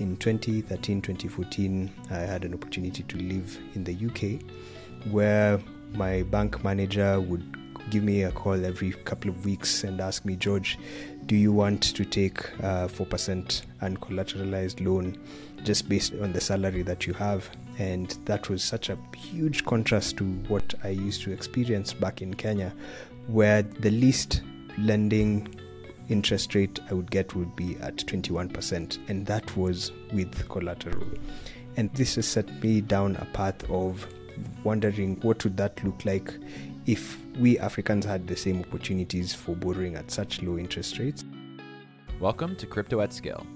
in 2013 2014, I had an opportunity to live in the UK where my bank manager would give me a call every couple of weeks and ask me, George, do you want to take a 4% uncollateralized loan just based on the salary that you have? And that was such a huge contrast to what I used to experience back in Kenya, where the least lending interest rate I would get would be at 21%, and that was with collateral. And this has set me down a path of wondering what would that look like if we Africans had the same opportunities for borrowing at such low interest rates. Welcome to Crypto at Scale.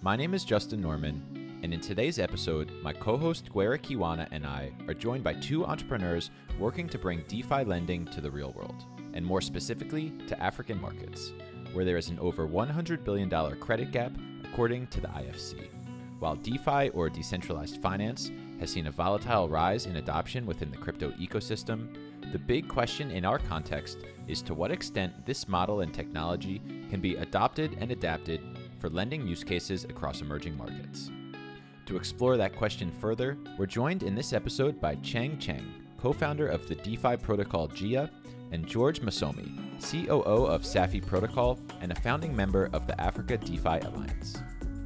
My name is Justin Norman, and in today's episode, my co host Gwera Kiwana and I are joined by two entrepreneurs working to bring DeFi lending to the real world, and more specifically to African markets, where there is an over $100 billion credit gap according to the IFC. While DeFi or decentralized finance has seen a volatile rise in adoption within the crypto ecosystem, the big question in our context is to what extent this model and technology can be adopted and adapted for lending use cases across emerging markets. To explore that question further, we're joined in this episode by Chang Cheng, co founder of the DeFi protocol Jia, and George Mosomi, COO of Safi Protocol and a founding member of the Africa DeFi Alliance.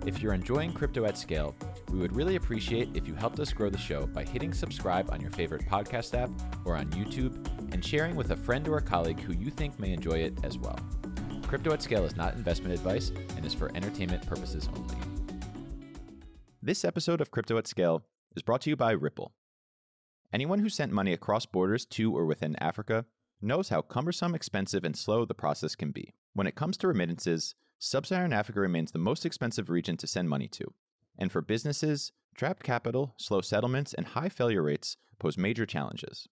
If you're enjoying Crypto at Scale, we would really appreciate if you helped us grow the show by hitting subscribe on your favorite podcast app or on YouTube and sharing with a friend or a colleague who you think may enjoy it as well. Crypto at Scale is not investment advice and is for entertainment purposes only. This episode of Crypto at Scale is brought to you by Ripple. Anyone who sent money across borders to or within Africa knows how cumbersome, expensive, and slow the process can be. When it comes to remittances, Sub Saharan Africa remains the most expensive region to send money to. And for businesses, trapped capital, slow settlements, and high failure rates pose major challenges.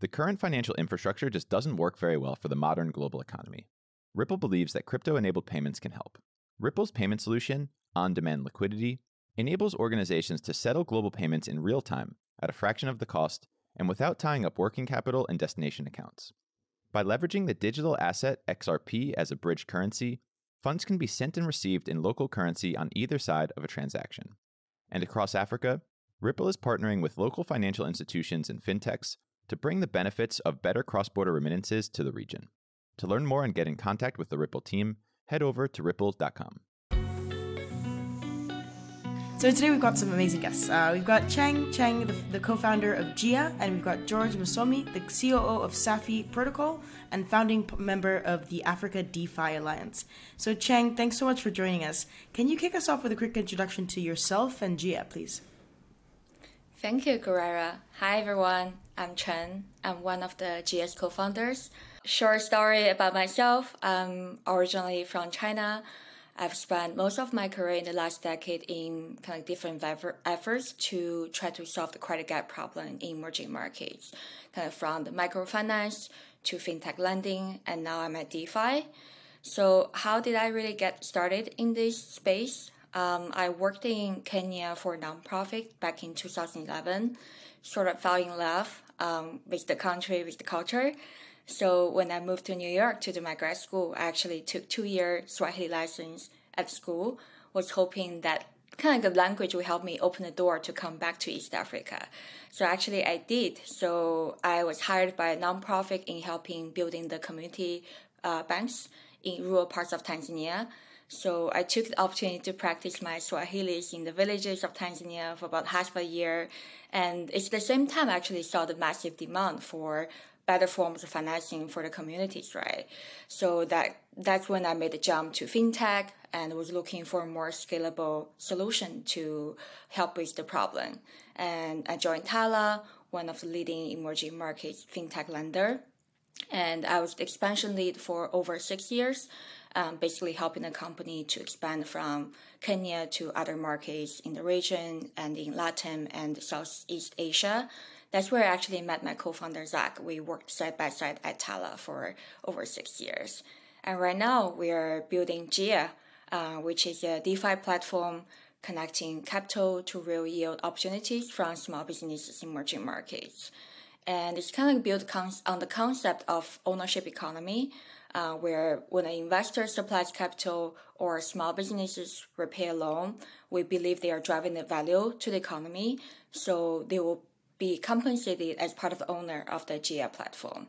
The current financial infrastructure just doesn't work very well for the modern global economy. Ripple believes that crypto enabled payments can help. Ripple's payment solution, on demand liquidity, enables organizations to settle global payments in real time at a fraction of the cost and without tying up working capital and destination accounts. By leveraging the digital asset XRP as a bridge currency, funds can be sent and received in local currency on either side of a transaction. And across Africa, Ripple is partnering with local financial institutions and fintechs to bring the benefits of better cross border remittances to the region. To learn more and get in contact with the Ripple team, head over to ripple.com. So today we've got some amazing guests. Uh, we've got Cheng Cheng, the, the, co-founder of Jia, and we've got George Mosomi, the COO of Safi Protocol and founding member of the Africa DeFi Alliance. So Cheng, thanks so much for joining us. Can you kick us off with a quick introduction to yourself and Jia, please? Thank you, Gwera. Hi everyone, I'm Cheng. I'm one of the Jia's co-founders. Short story about myself. I'm originally from China. I've spent most of my career in the last decade in kind of different efforts to try to solve the credit gap problem in emerging markets, kind of from the microfinance to fintech lending, and now I'm at DeFi. So, how did I really get started in this space? Um, I worked in Kenya for a nonprofit back in 2011, sort of fell in love um, with the country, with the culture. So when I moved to New York to do my grad school, I actually took two year Swahili license at school. Was hoping that kind of language would help me open the door to come back to East Africa. So actually I did. So I was hired by a nonprofit in helping building the community uh, banks in rural parts of Tanzania. So I took the opportunity to practice my Swahili in the villages of Tanzania for about half a year. And it's the same time I actually saw the massive demand for better forms of financing for the communities, right? So that that's when I made the jump to fintech and was looking for a more scalable solution to help with the problem. And I joined Tala, one of the leading emerging markets fintech lender. And I was the expansion lead for over six years, um, basically helping the company to expand from Kenya to other markets in the region and in Latin and Southeast Asia that's where I actually met my co-founder Zach. We worked side by side at Tala for over six years, and right now we are building Jia, uh, which is a DeFi platform connecting capital to real yield opportunities from small businesses in emerging markets. And it's kind of built on the concept of ownership economy. uh, where when an investor supplies capital or small businesses repay a loan, we believe they are driving the value to the economy, so they will be compensated as part of the owner of the Jia platform.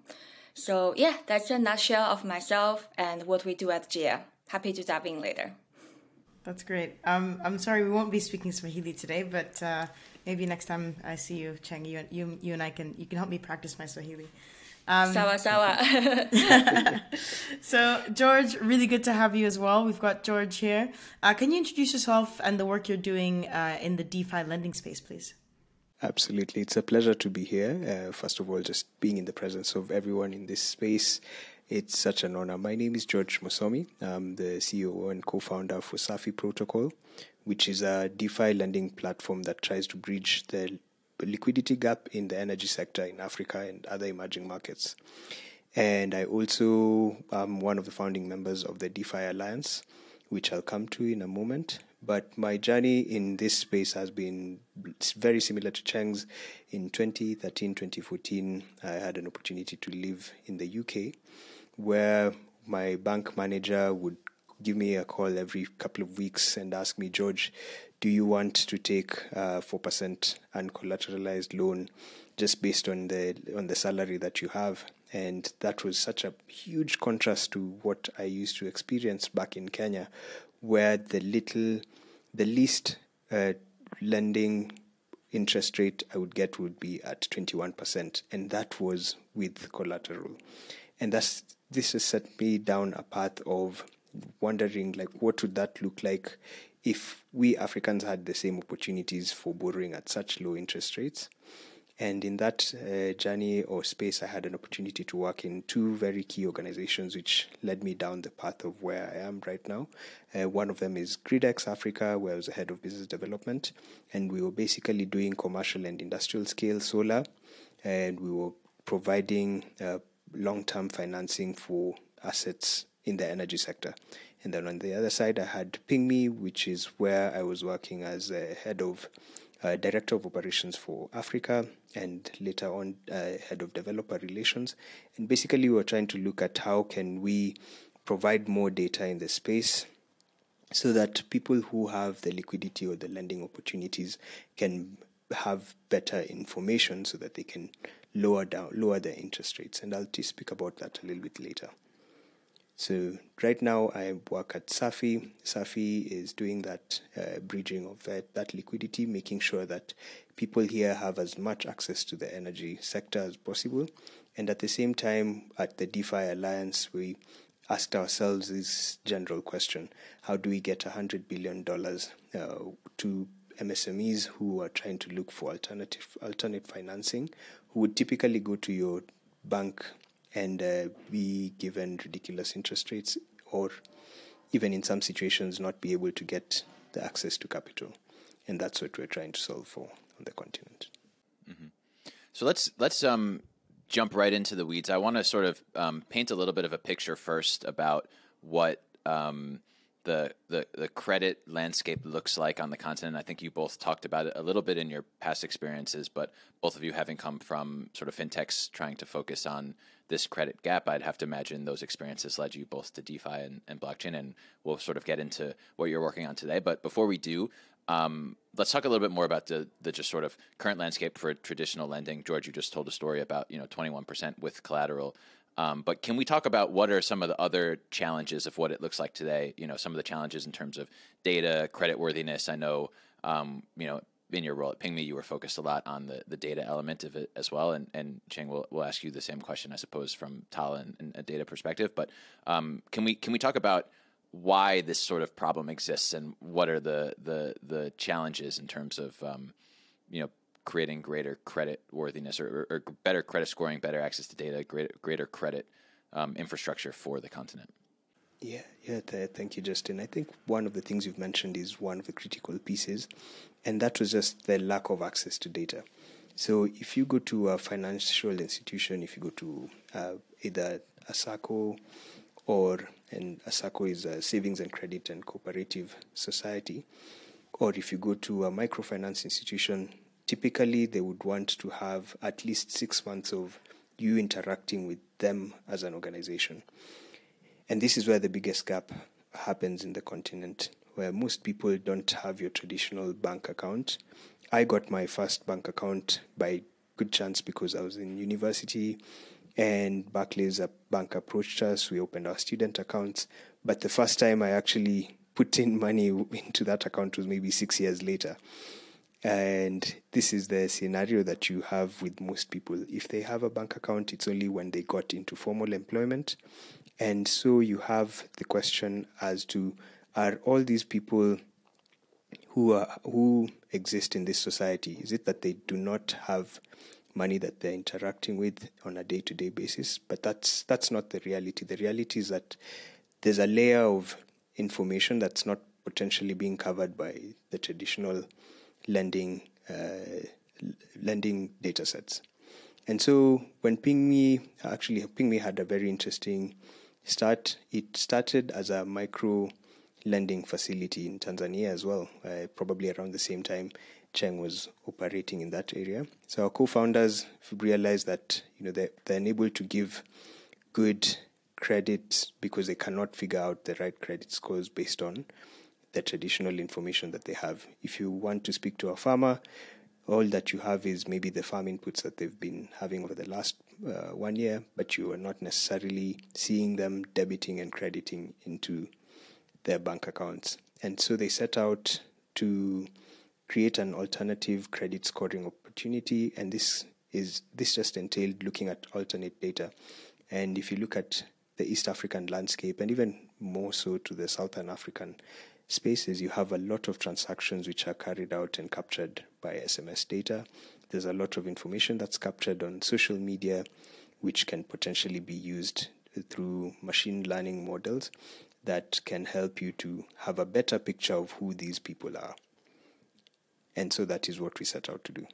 So yeah, that's a nutshell of myself and what we do at Jia. Happy to dive in later. That's great. Um, I'm sorry we won't be speaking Swahili today, but uh, maybe next time I see you, Cheng, you, you, you and I can you can help me practice my Swahili. Um, sawa sawa. so George, really good to have you as well. We've got George here. Uh, can you introduce yourself and the work you're doing uh, in the DeFi lending space, please? Absolutely. It's a pleasure to be here. Uh, first of all, just being in the presence of everyone in this space. It's such an honor. My name is George Mosomi. I'm the CEO and co founder for Safi Protocol, which is a DeFi lending platform that tries to bridge the liquidity gap in the energy sector in Africa and other emerging markets. And I also am one of the founding members of the DeFi Alliance, which I'll come to in a moment. But my journey in this space has been very similar to Cheng's. In 2013, 2014, I had an opportunity to live in the UK, where my bank manager would give me a call every couple of weeks and ask me, George, do you want to take a 4% uncollateralized loan just based on the on the salary that you have? And that was such a huge contrast to what I used to experience back in Kenya, where the little, the least uh, lending interest rate I would get would be at 21%, and that was with collateral. And that's this has set me down a path of wondering like what would that look like if we Africans had the same opportunities for borrowing at such low interest rates. And in that uh, journey or space, I had an opportunity to work in two very key organizations, which led me down the path of where I am right now. Uh, one of them is GridX Africa, where I was the head of business development, and we were basically doing commercial and industrial scale solar, and we were providing uh, long term financing for assets in the energy sector. And then on the other side, I had Pngme, which is where I was working as a head of uh, director of operations for Africa and later on uh, head of developer relations. And basically, we were trying to look at how can we provide more data in the space so that people who have the liquidity or the lending opportunities can have better information so that they can lower down lower their interest rates and I'll speak about that a little bit later. So right now I work at Safi. Safi is doing that uh, bridging of that, that liquidity, making sure that people here have as much access to the energy sector as possible. And at the same time, at the DeFi Alliance, we asked ourselves this general question: How do we get $100 billion uh, to MSMEs who are trying to look for alternative alternate financing, who would typically go to your bank and uh, be given ridiculous interest rates or even in some situations not be able to get the access to capital and that's what we're trying to solve for on the continent mm-hmm. so let's let's um, jump right into the weeds i want to sort of um, paint a little bit of a picture first about what um, the, the the credit landscape looks like on the continent. I think you both talked about it a little bit in your past experiences, but both of you having come from sort of fintechs trying to focus on this credit gap, I'd have to imagine those experiences led you both to DeFi and, and blockchain, and we'll sort of get into what you're working on today. But before we do, um, let's talk a little bit more about the, the just sort of current landscape for traditional lending. George, you just told a story about you know 21% with collateral. Um, but can we talk about what are some of the other challenges of what it looks like today? You know, some of the challenges in terms of data, credit worthiness. I know, um, you know, in your role at Pngme, you were focused a lot on the, the data element of it as well. And, and Cheng, will will ask you the same question, I suppose, from Tala and, and a data perspective. But um, can we can we talk about why this sort of problem exists and what are the the the challenges in terms of um, you know creating greater credit worthiness or, or, or, better credit scoring, better access to data, greater greater credit um, infrastructure for the continent. Yeah, yeah, th- thank you, Justin. I think one of the things you've mentioned is one of the critical pieces, and that was just the lack of access to data. So, if you go to a financial institution, if you go to uh, either a SACCO or and a SACCO is a savings and credit and cooperative society, or if you go to a microfinance institution, typically they would want to have at least six months of you interacting with them as an organization. And this is where the biggest gap happens in the continent, where most people don't have your traditional bank account. I got my first bank account by good chance because I was in university and Barclays Bank approached us. We opened our student accounts. But the first time I actually put in money into that account was maybe six years later. And this is the scenario that you have with most people. If they have a bank account, it's only when they got into formal employment. And so you have the question as to are all these people who are who exist in this society, is it that they do not have money that they're interacting with on a day-to-day basis? But that's that's not the reality. The reality is that there's a layer of information that's not potentially being covered by the traditional lending uh, lending data sets. And so when Pngme actually Pngme had a very interesting start. It started as a micro lending facility in Tanzania as well, uh, probably around the same time Cheng was operating in that area. So our co-founders realized that you know they're, they're unable to give good credit because they cannot figure out the right credit scores based on the traditional information that they have. If you want to speak to a farmer, all that you have is maybe the farm inputs that they've been having over the last uh, one year, but you are not necessarily seeing them debiting and crediting into their bank accounts. And so they set out to create an alternative credit scoring opportunity, and this is this just entailed looking at alternate data. And if you look at the East African landscape, and even more so to the Southern African spaces, you have a lot of transactions which are carried out and captured by SMS data. There's a lot of information that's captured on social media, which can potentially be used through machine learning models that can help you to have a better picture of who these people are. And so that is what we set out to do.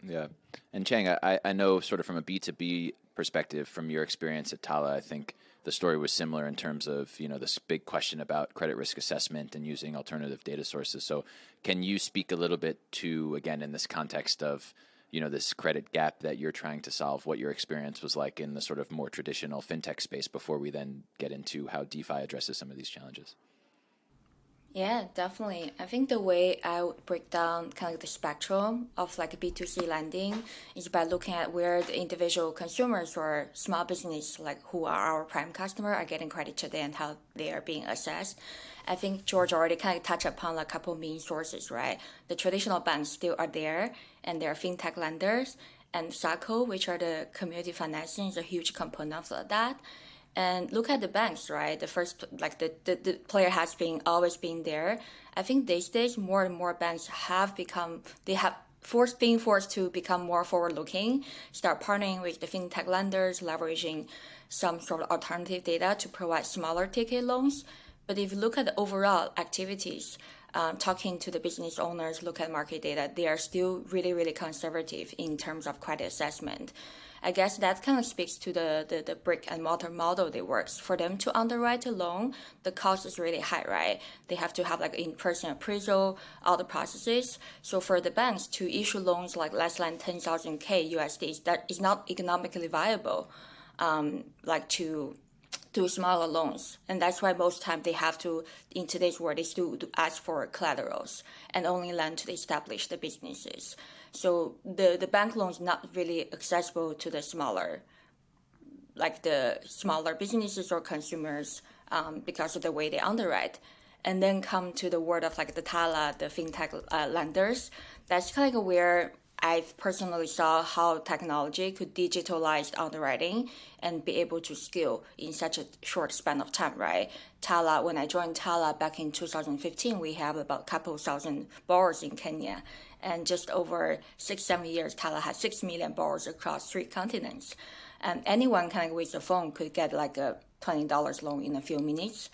Yeah. And Cheng, I, I know sort of from a B2B perspective, from your experience at Tala, I think the story was similar in terms of you know this big question about credit risk assessment and using alternative data sources. So, can you speak a little bit to again in this context of you know this credit gap that you're trying to solve? What your experience was like in the sort of more traditional fintech space before we then get into how DeFi addresses some of these challenges. Yeah, definitely. I think the way I would break down kind of the spectrum of like B2C lending is by looking at where the individual consumers or small business, like who are our prime customer, are getting credit today and how they are being assessed. I think George already kind of touched upon a couple main sources, right? The traditional banks still are there and there are fintech lenders and SACCO, which are the community financing, is a huge component of that. And look at the banks, right? The first, like the, the, the player has been always been there. I think these days more and more banks have become, they have forced being forced to become more forward looking, start partnering with the fintech lenders, leveraging some sort of alternative data to provide smaller ticket loans. But if you look at the overall activities, um, talking to the business owners, look at market data, they are still really, really conservative in terms of credit assessment. I guess that kind of speaks to the, the, the brick and mortar model they works. For them to underwrite a loan, the cost is really high, right? They have to have like in-person appraisal, all the processes. So for the banks to issue loans like less than 10,000 K USD, that is not economically viable, um, like to do smaller loans. And that's why most time they have to, in today's world, they still ask for collaterals and only lend to establish the businesses. So the, the bank loan is not really accessible to the smaller, like the smaller businesses or consumers um, because of the way they underwrite. And then come to the world of like the Tala, the fintech uh, lenders. That's kind of like where I personally saw how technology could digitalize underwriting and be able to scale in such a short span of time, right? Tala, when I joined Tala back in 2015, we have about a couple thousand borrowers in Kenya. And just over six, seven years, Tala has six million borrowers across three continents. And anyone kind of with a phone could get like a $20 loan in a few minutes.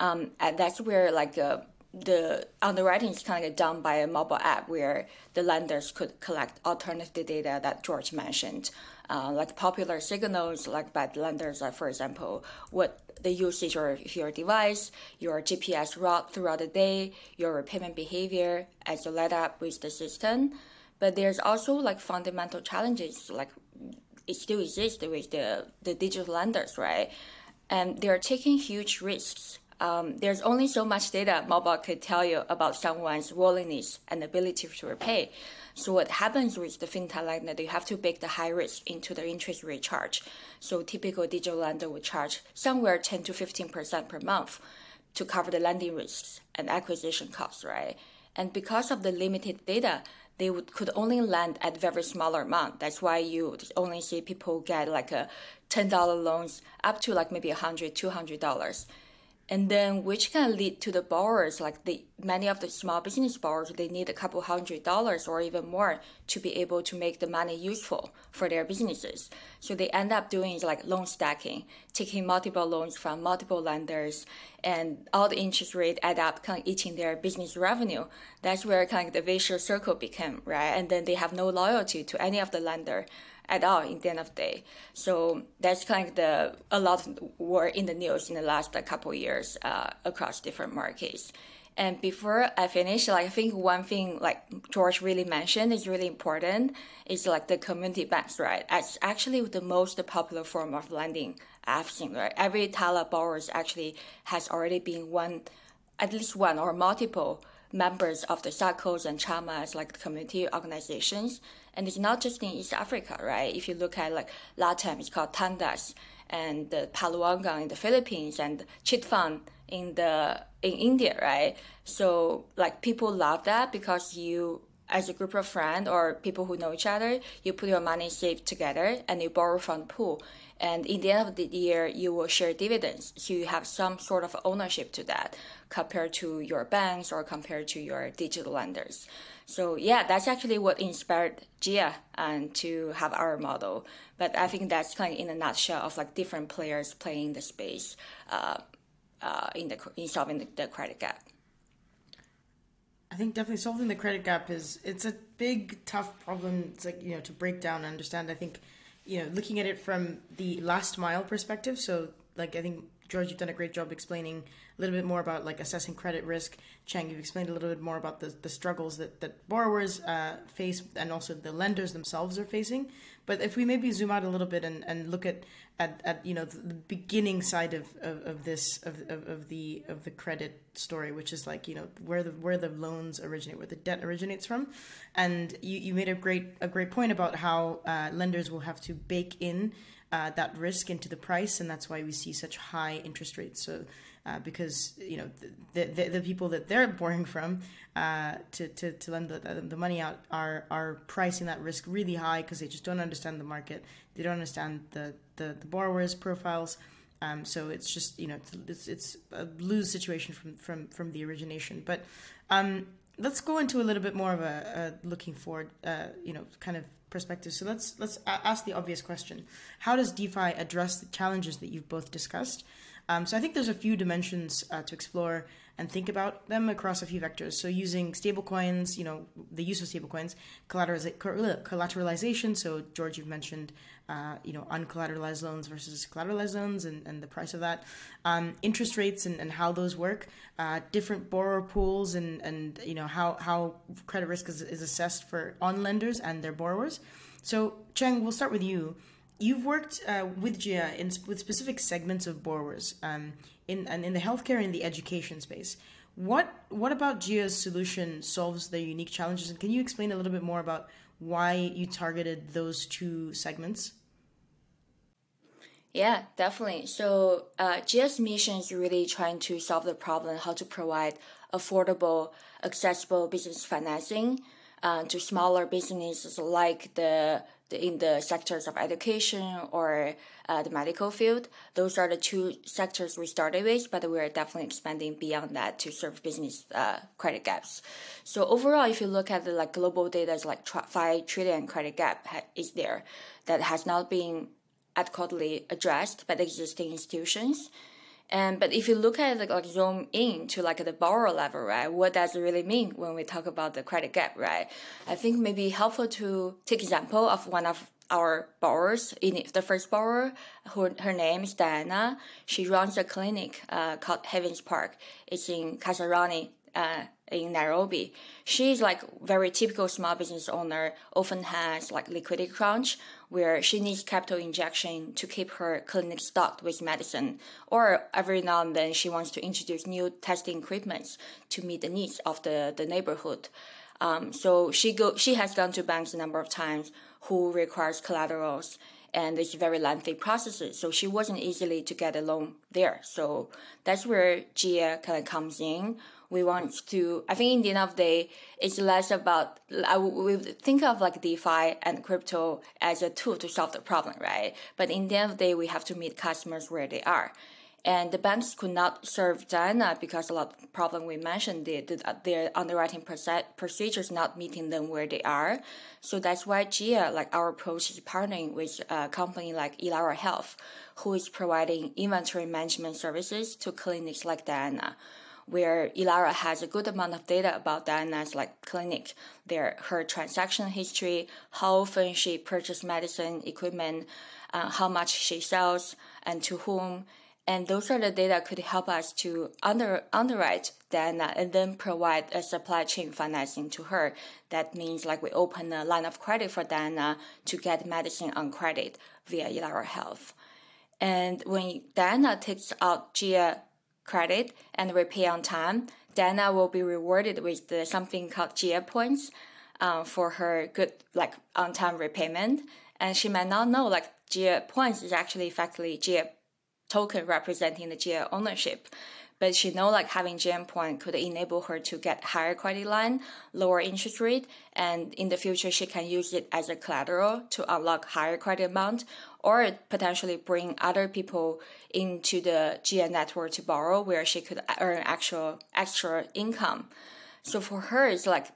Um, and that's where like uh, the underwriting is kind of done by a mobile app where the lenders could collect alternative data that George mentioned, uh, like popular signals like by the lenders, like for example, what the usage of your device, your GPS route throughout the day, your payment behavior as you let up with the system. But there's also like fundamental challenges, like it still exists with the, the digital lenders, right? and they're taking huge risks. Um, there's only so much data mobile could tell you about someone's willingness and ability to repay. So what happens with the fintech lender, they have to bake the high risk into the interest rate charge. So typical digital lender would charge somewhere 10 to 15% per month to cover the lending risks and acquisition costs, right? And because of the limited data, they would, could only lend at very smaller amount. That's why you only see people get like a $10 loans up to like maybe $100, $200 and then which can lead to the borrowers like the many of the small business borrowers they need a couple hundred dollars or even more to be able to make the money useful for their businesses. So they end up doing like loan stacking taking multiple loans from multiple lenders and all the interest rate add up kind of eating their business revenue. That's where kind of the vicious circle became right? And then they have no loyalty to any of the lender at all in the end of the day. So that's kind of the a lot of were in the news in the last couple years uh, across different markets. And before I finish, like I think one thing like George really mentioned is really important is like the community banks, right? It's actually the most popular form of lending I've seen, right? Every Tala borrowers actually has already been one, at least one or multiple members of the SACCOs and CHAMAs, like community organizations. And it's not just in East Africa, right? If you look at like LATAM, it's called Tandas, and the in the Philippines, and Chitfund in the in India, right? So like people love that because you as a group of friends or people who know each other, you put your money saved together and you borrow from the pool. And in the end of the year, you will share dividends. So you have some sort of ownership to that compared to your banks or compared to your digital lenders. So yeah, that's actually what inspired Jia and um, to have our model. But I think that's kind of in a nutshell of like different players playing the space uh, uh, in the in solving the, the credit gap. I think definitely solving the credit gap is it's a big tough problem. It's like you know to break down and understand. I think you know looking at it from the last mile perspective. So like I think George, you've done a great job explaining a little bit more about like assessing credit risk. Cheng, you've explained a little bit more about the, the struggles that, that borrowers uh, face and also the lenders themselves are facing. But if we maybe zoom out a little bit and, and look at, at, at you know the, the beginning side of, of, of this of, of, of, the of the credit story, which is like you know where the where the loans originate, where the debt originates from, and you, you made a great a great point about how uh, lenders will have to bake in uh, that risk into the price, and that's why we see such high interest rates. So, uh, because you know the, the, the people that they're borrowing from uh, to, to, to lend the, the money out are are pricing that risk really high because they just don't understand the market. They don't understand the the, the borrowers' profiles. Um, so it's just you know it's, it's a lose situation from from from the origination. But um, let's go into a little bit more of a, a looking forward, uh, you know, kind of perspective. So let's let's ask the obvious question: How does DeFi address the challenges that you've both discussed? Um, so I think there's a few dimensions uh, to explore and think about them across a few vectors. So using stablecoins, you know, the use of stablecoins, collateralization. So George, you've mentioned, uh, you know, uncollateralized loans versus collateralized loans and, and the price of that. Um, interest rates and, and how those work. Uh, different borrower pools and, and you know how, how credit risk is, is assessed for on lenders and their borrowers. So Cheng, we'll start with you you've worked uh, with Jia in, with specific segments of borrowers um, in and in the healthcare and the education space. What what about Jia's solution solves their unique challenges? And can you explain a little bit more about why you targeted those two segments? Yeah, definitely. So uh, Jia's mission is really trying to solve the problem how to provide affordable, accessible business financing uh, to smaller businesses like the in the sectors of education or uh, the medical field. Those are the two sectors we started with, but we're definitely expanding beyond that to serve business uh, credit gaps. So overall, if you look at the like global data, it's like five trillion credit gap ha- is there that has not been adequately addressed by the existing institutions. And but if you look at it, like zoom in to like the borrower level, right? What does it really mean when we talk about the credit gap, right? I think maybe helpful to take example of one of our borrowers. In the first borrower, who her name is Diana. She runs a clinic uh, called Heavens Park. It's in Kasarani, uh, in Nairobi. She's like very typical small business owner, often has like liquidity crunch where she needs capital injection to keep her clinic stocked with medicine. Or every now and then she wants to introduce new testing equipment to meet the needs of the, the neighborhood. Um, so she go she has gone to banks a number of times who requires collaterals and it's very lengthy processes. So she wasn't easily to get a loan there. So that's where Jia kind of comes in. We want to, I think in the end of the day, it's less about, I, we think of like DeFi and crypto as a tool to solve the problem, right? But in the end of the day, we have to meet customers where they are and the banks could not serve Diana because a lot of problem we mentioned, the, the, their underwriting procedures not meeting them where they are. So that's why Jia, like our approach is partnering with a company like Ilara Health, who is providing inventory management services to clinics like Diana where Ilara has a good amount of data about Diana's like clinic, their her transaction history, how often she purchased medicine equipment, uh, how much she sells, and to whom, and those are the data could help us to under, underwrite Diana and then provide a supply chain financing to her. That means like we open a line of credit for Diana to get medicine on credit via Ilara Health. And when Diana takes out Jia credit and repay on time, Dana will be rewarded with the, something called Jia points um, for her good like on time repayment. And she might not know like Jia points is actually effectively Jia token representing the Jia ownership. But she know like having Jia point could enable her to get higher credit line, lower interest rate, and in the future she can use it as a collateral to unlock higher credit amount or potentially bring other people into the Jia network to borrow where she could earn actual extra income. So for her, it's like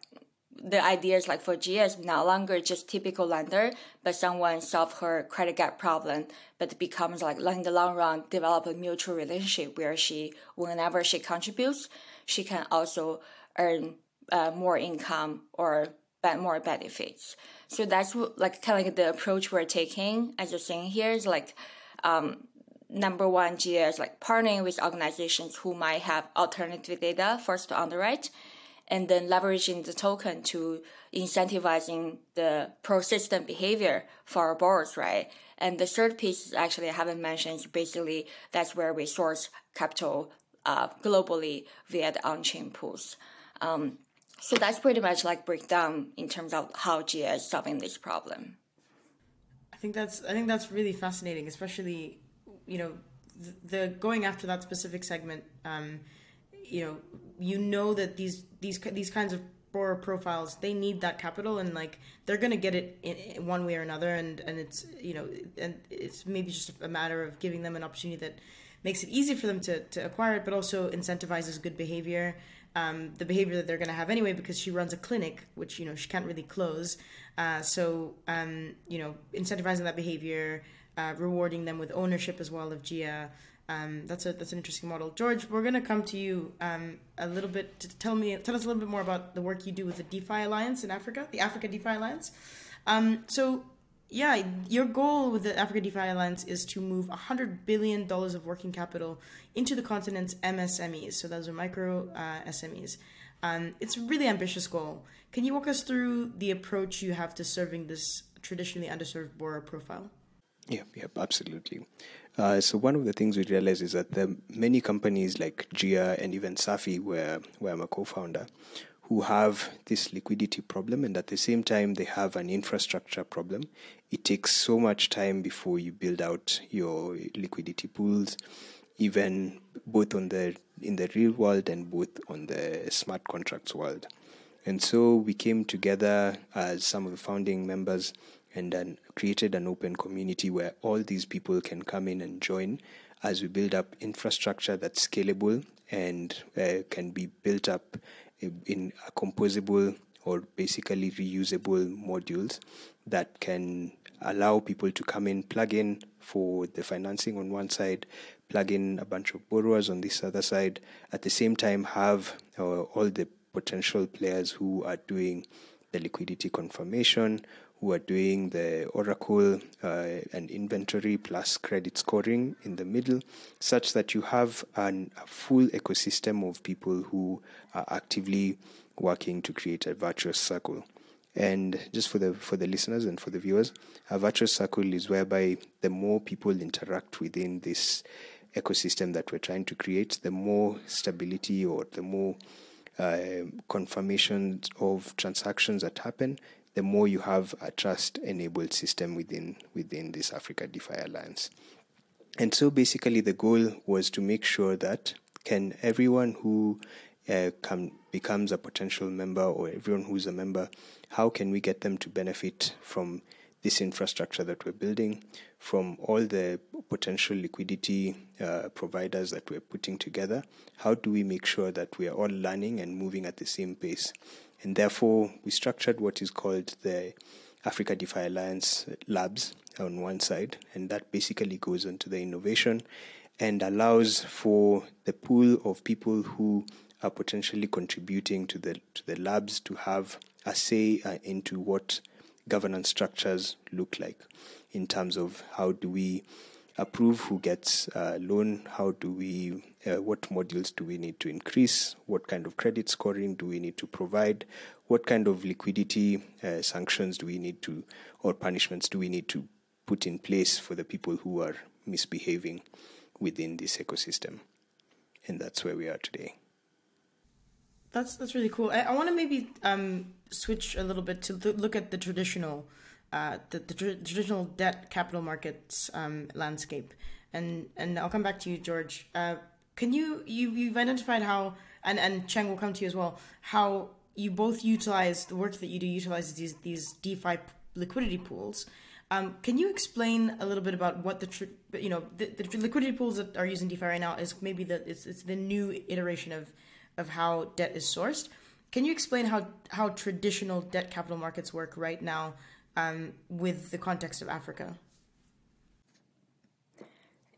the idea is like for Jia is no longer just typical lender, but someone solve her credit gap problem, but becomes like in the long run develop a mutual relationship where she whenever she contributes, she can also earn uh, more income or more benefits. So that's like kind of like the approach we're taking. As you're saying here is like um, number one, Jia is like partnering with organizations who might have alternative data us to underwrite and then leveraging the token to incentivizing the pro-system behavior for our borrowers, right? And the third piece, actually, I haven't mentioned, is basically that's where we source capital uh, globally via the on-chain pools. Um, so that's pretty much like breakdown in terms of how Jia is solving this problem. I think that's I think that's really fascinating, especially you know the, the going after that specific segment. Um, you know you know that these these these kinds of borrower profiles they need that capital and like they're gonna get it in, in one way or another. And and it's you know and it's maybe just a matter of giving them an opportunity that makes it easy for them to, to acquire it but also incentivizes good behavior um, the behavior that they're going to have anyway because she runs a clinic which you know she can't really close. Uh, so um, you know incentivizing that behavior uh, rewarding them with ownership as well of Jia um, that's a that's an interesting model. George, we're gonna come to you um, a little bit to tell me tell us a little bit more about the work you do with the DeFi Alliance in Africa, the Africa DeFi Alliance. Um, so, yeah, your goal with the Africa DeFi Alliance is to move hundred billion dollars of working capital into the continent's MSMEs. So those are micro uh, SMEs. Um, it's a really ambitious goal. Can you walk us through the approach you have to serving this traditionally underserved borrower profile? Yeah, yeah, absolutely. Uh, so one of the things we realized is that there are many companies like Jia and even Safi, where, where I'm a co-founder, who have this liquidity problem and at the same time they have an infrastructure problem. It takes so much time before you build out your liquidity pools, even both on the in the real world and both on the smart contracts world. And so we came together as some of the founding members and then created an open community where all these people can come in and join as we build up infrastructure that's scalable and uh, can be built up in a composable or basically reusable modules that can allow people to come in, plug in for the financing on one side, plug in a bunch of borrowers on this other side, at the same time have uh, all the potential players who are doing the liquidity confirmation, who are doing the Oracle uh, and inventory plus credit scoring in the middle, such that you have an, a full ecosystem of people who are actively working to create a virtuous circle. And just for the for the listeners and for the viewers, a virtuous circle is whereby the more people interact within this ecosystem that we're trying to create, the more stability or the more uh, confirmation of transactions that happen, the more you have a trust enabled system within within this Africa DeFi Alliance. And so basically the goal was to make sure that can everyone who uh, come, becomes a potential member or everyone who's a member, how can we get them to benefit from this infrastructure that we're building, from all the potential liquidity uh, providers that we're putting together? How do we make sure that we are all learning and moving at the same pace? And therefore, we structured what is called the Africa DeFi Alliance Labs on one side, and that basically goes into the innovation and allows for the pool of people who are potentially contributing to the to the labs to have a say uh, into what governance structures look like in terms of how do we approve who gets a loan how do we uh, what modules do we need to increase? What kind of credit scoring do we need to provide? What kind of liquidity uh, sanctions do we need to or punishments do we need to put in place for the people who are misbehaving within this ecosystem? And that's where we are today. That's that's really cool. I, I want to maybe um, switch a little bit to look at the traditional, uh, the, the tra- traditional debt capital markets um, landscape, and and I'll come back to you, George. Uh, can you you you've identified how and and Cheng will come to you as well how you both utilize the work that you do utilizes these these DeFi liquidity pools. Um, can you explain a little bit about what the tr- you know the, the liquidity pools that are using DeFi right now is maybe the it's, it's the new iteration of of how debt is sourced. Can you explain how how traditional debt capital markets work right now um, with the context of Africa?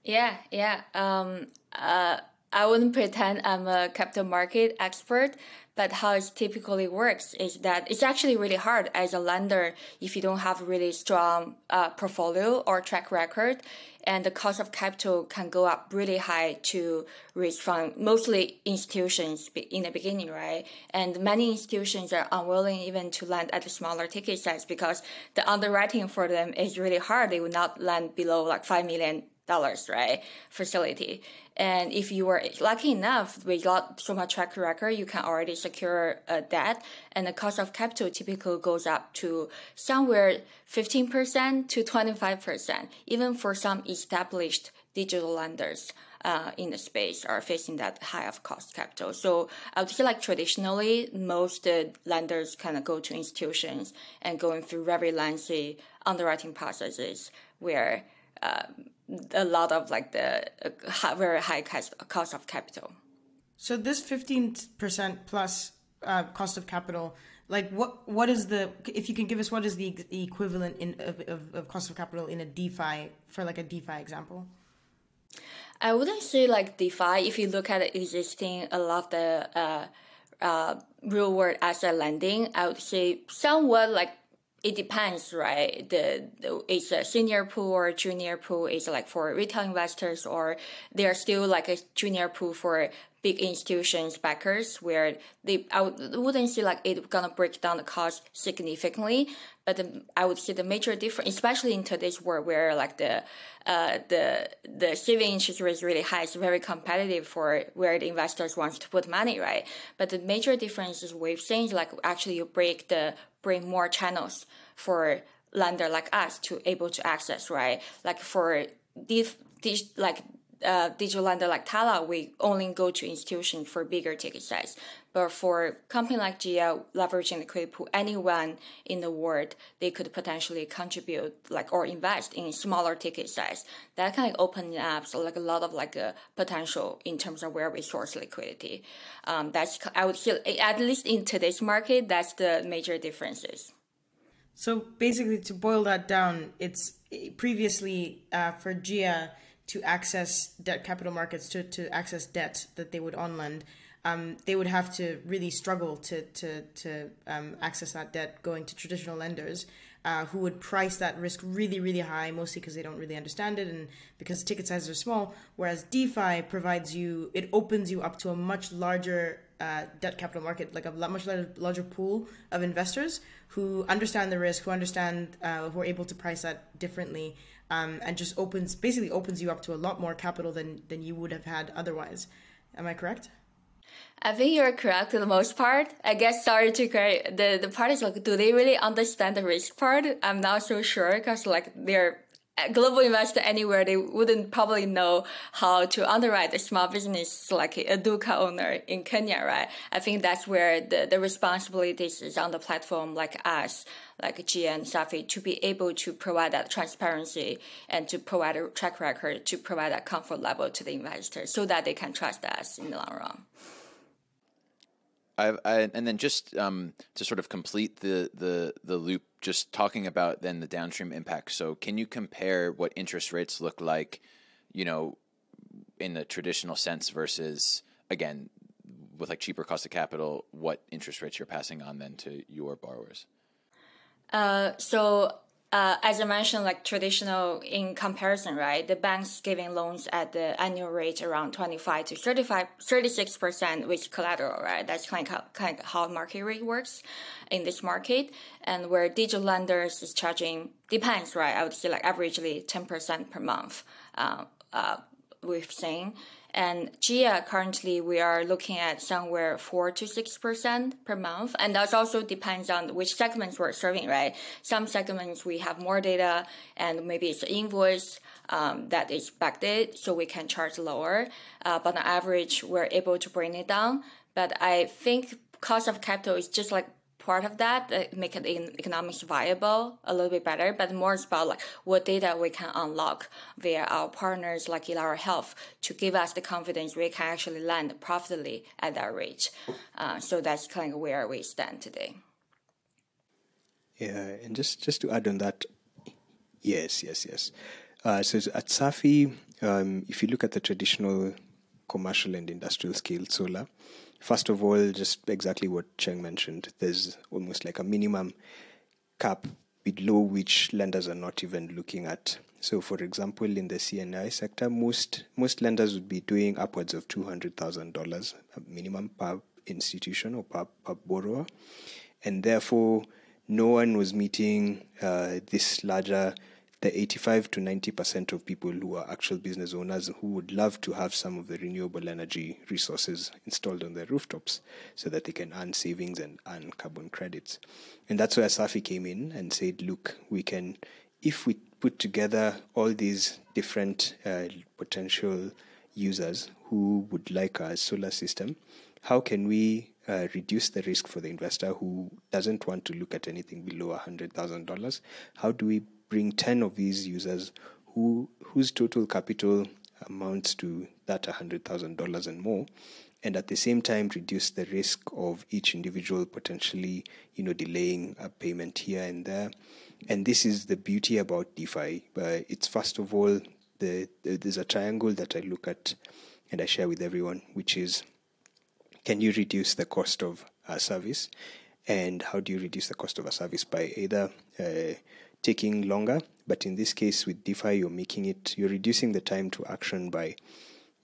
Yeah, yeah. Um, uh, I wouldn't pretend I'm a capital market expert, but how it typically works is that it's actually really hard as a lender if you don't have a really strong uh, portfolio or track record and the cost of capital can go up really high to raise from mostly institutions in the beginning, right? And many institutions are unwilling even to lend at a smaller ticket size because the underwriting for them is really hard. They will not lend below like five million dollars, right? Facility. And if you were lucky enough, we got so much track record, you can already secure a debt and the cost of capital typically goes up to somewhere 15% to 25%, even for some established digital lenders. Uh, in the space are facing that high of cost capital. So I would say like traditionally, most uh, lenders kind of go to institutions and going through very lengthy underwriting processes where um, a lot of like the uh, very high cost of capital. So this fifteen percent plus uh, cost of capital, like what what is the if you can give us what is the, the equivalent in of, of, of cost of capital in a DeFi for like a DeFi example? I wouldn't say like DeFi. If you look at existing a lot of the uh, uh, real world asset lending, I would say somewhat like it depends, right? The, the, it's a senior pool or junior pool is like for retail investors, or they are still like a junior pool for big institutions backers where they I wouldn't see like it gonna break down the cost significantly, but the, I would see the major difference, especially in today's world where like the uh, the the saving interest rate is really high, it's very competitive for where the investors wants to put money, right? But the major difference is we've seen like actually you break the bring more channels for lender like us to able to access, right? Like for these, these like uh, digital lender like Tala, we only go to institutions for bigger ticket size. But for company like Jia, leveraging the credit pool, anyone in the world, they could potentially contribute like or invest in smaller ticket size. That kind of open up so like a lot of like a potential in terms of where we source liquidity. Um, that's I would say at least in today's market, that's the major differences. So basically, to boil that down, it's previously uh, for Jia to access debt capital markets to, to access debt that they would on lend. um, they would have to really struggle to to to um, access that debt going to traditional lenders. Uh, who would price that risk really, really high, mostly because they don't really understand it and because ticket sizes are small. Whereas DeFi provides you, it opens you up to a much larger uh, debt capital market, like a much larger, larger pool of investors who understand the risk, who understand, uh, who are able to price that differently, um, and just opens basically opens you up to a lot more capital than than you would have had otherwise. Am I correct? I think you're correct for the most part. I guess sorry to correct the the part is like, do they really understand the risk part? I'm not so sure because like they're global investor anywhere, they wouldn't probably know how to underwrite a small business like a duka owner in Kenya, right? I think that's where the, the responsibilities is on the platform like us, like Jia and Safi, to be able to provide that transparency and to provide a track record, to provide that comfort level to the investors so that they can trust us in the long run. I, I, and then just um, to sort of complete the, the the loop, just talking about then the downstream impact. So, can you compare what interest rates look like, you know, in the traditional sense versus again with like cheaper cost of capital, what interest rates you're passing on then to your borrowers? Uh, so uh, as I mentioned, like traditional in comparison, right? The banks giving loans at the annual rate around 25 to 35, 36% with collateral, right? That's kind of, how, kind of how market rate works in this market. And where digital lenders is charging, depends, right? I would say like averagely 10% per month, uh, uh, we've seen. And Jia currently we are looking at somewhere four to six percent per month, and that also depends on which segments we're serving. Right, some segments we have more data, and maybe it's invoice um, that is backdated, so we can charge lower. Uh, but on average, we're able to bring it down. But I think cost of capital is just like part of that, uh, make it in economics viable a little bit better, but more about like what data we can unlock via our partners like Ilara Health to give us the confidence we can actually land profitably at that rate. Uh, so that's kind of where we stand today. Yeah, and just just to add on that, yes, yes, yes. Uh, so at Safi, um, if you look at the traditional commercial and industrial scale solar, First of all, just exactly what Cheng mentioned. There's almost like a minimum cap below which lenders are not even looking at. So, for example, in the C&I sector, most most lenders would be doing upwards of two hundred thousand dollars minimum per institution or per, per borrower, and therefore, no one was meeting uh, this larger the 85 to 90% of people who are actual business owners who would love to have some of the renewable energy resources installed on their rooftops so that they can earn savings and earn carbon credits. And that's where Safi came in and said, look, we can, if we put together all these different uh, potential users who would like a solar system, how can we uh, reduce the risk for the investor who doesn't want to look at anything below $100,000? How do we bring 10 of these users who whose total capital amounts to that $100,000 and more and at the same time reduce the risk of each individual potentially you know delaying a payment here and there. And this is the beauty about defi. Uh, it's first of all the, the, there's a triangle that i look at and i share with everyone which is can you reduce the cost of a service? And how do you reduce the cost of a service? By either uh, taking longer. But in this case, with DeFi, you're making it, you're reducing the time to action by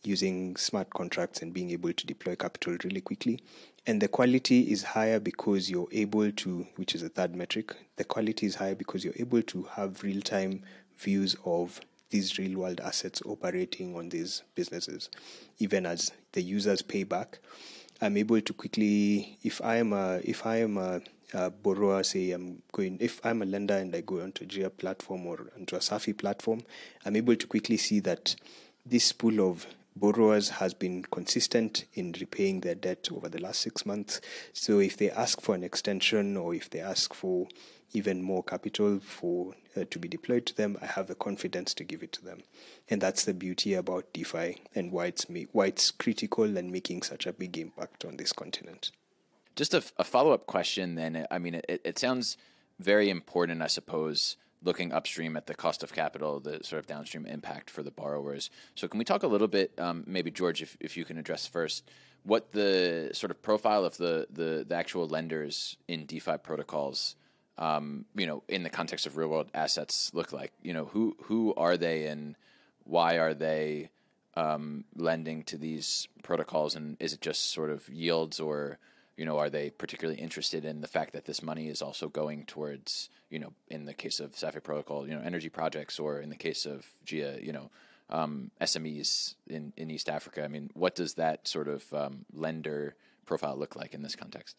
using smart contracts and being able to deploy capital really quickly. And the quality is higher because you're able to, which is a third metric, the quality is higher because you're able to have real time views of these real world assets operating on these businesses. Even as the users pay back, I'm able to quickly, if I am a, if I am a uh, borrower say I'm going if I'm a lender and I go onto a Jia platform or onto a Safi platform, I'm able to quickly see that this pool of borrowers has been consistent in repaying their debt over the last six months. So if they ask for an extension or if they ask for even more capital for uh, to be deployed to them, I have the confidence to give it to them, and that's the beauty about DeFi and why it's why it's critical and making such a big impact on this continent. Just a, a follow up question then. I mean, it, it sounds very important, I suppose, looking upstream at the cost of capital, the sort of downstream impact for the borrowers. So, can we talk a little bit, um, maybe George, if, if you can address first, what the sort of profile of the the, the actual lenders in DeFi protocols, um, you know, in the context of real world assets look like. You know, who who are they and why are they um, lending to these protocols, and is it just sort of yields or you know, are they particularly interested in the fact that this money is also going towards, you know, in the case of Safi Protocol, you know, energy projects, or in the case of Jia, you know, um, SMEs in, in East Africa? I mean, what does that sort of um, lender profile look like in this context?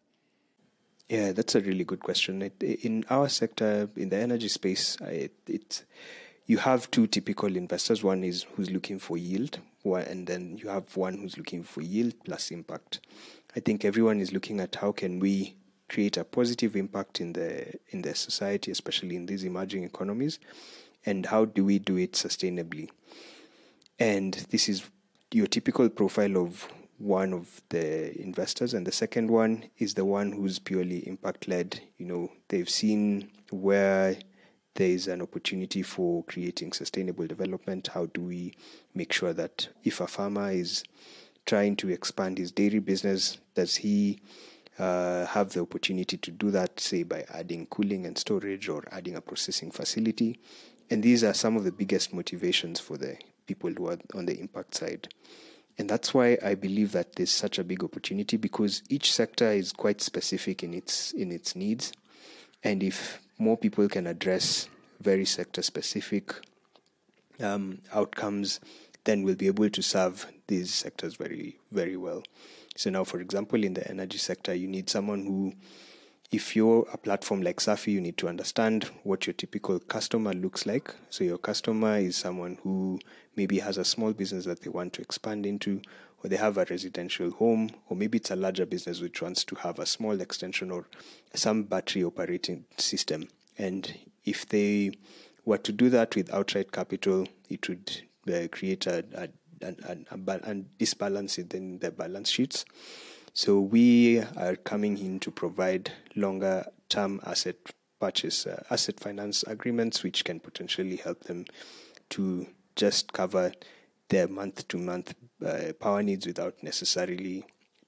Yeah, that's a really good question. It, in our sector, in the energy space, it, it you have two typical investors. One is who's looking for yield, and then you have one who's looking for yield plus impact. I think everyone is looking at how can we create a positive impact in the in the society, especially in these emerging economies, and how do we do it sustainably? And this is your typical profile of one of the investors, and the second one is the one who's purely impact led. You know, they've seen where there is an opportunity for creating sustainable development. How do we make sure that if a farmer is trying to expand his dairy business, does he uh, have the opportunity to do that, say, by adding cooling and storage or adding a processing facility? And these are some of the biggest motivations for the people who are on the impact side. And that's why I believe that there's such a big opportunity because each sector is quite specific in its in its needs. And if more people can address very sector specific um, outcomes, then we'll be able to serve these sectors very, very well. So now, for example, in the energy sector, you need someone who, if you're a platform like Safi, you need to understand what your typical customer looks like. So your customer is someone who maybe has a small business that they want to expand into, or they have a residential home, or maybe it's a larger business which wants to have a small extension or some battery operating system. And if they were to do that with outright capital, it would uh, create a, a, a, a, a disbalance in the balance sheets. So we are coming in to provide longer term asset purchase, uh, asset finance agreements, which can potentially help them to just cover their month to month power needs without necessarily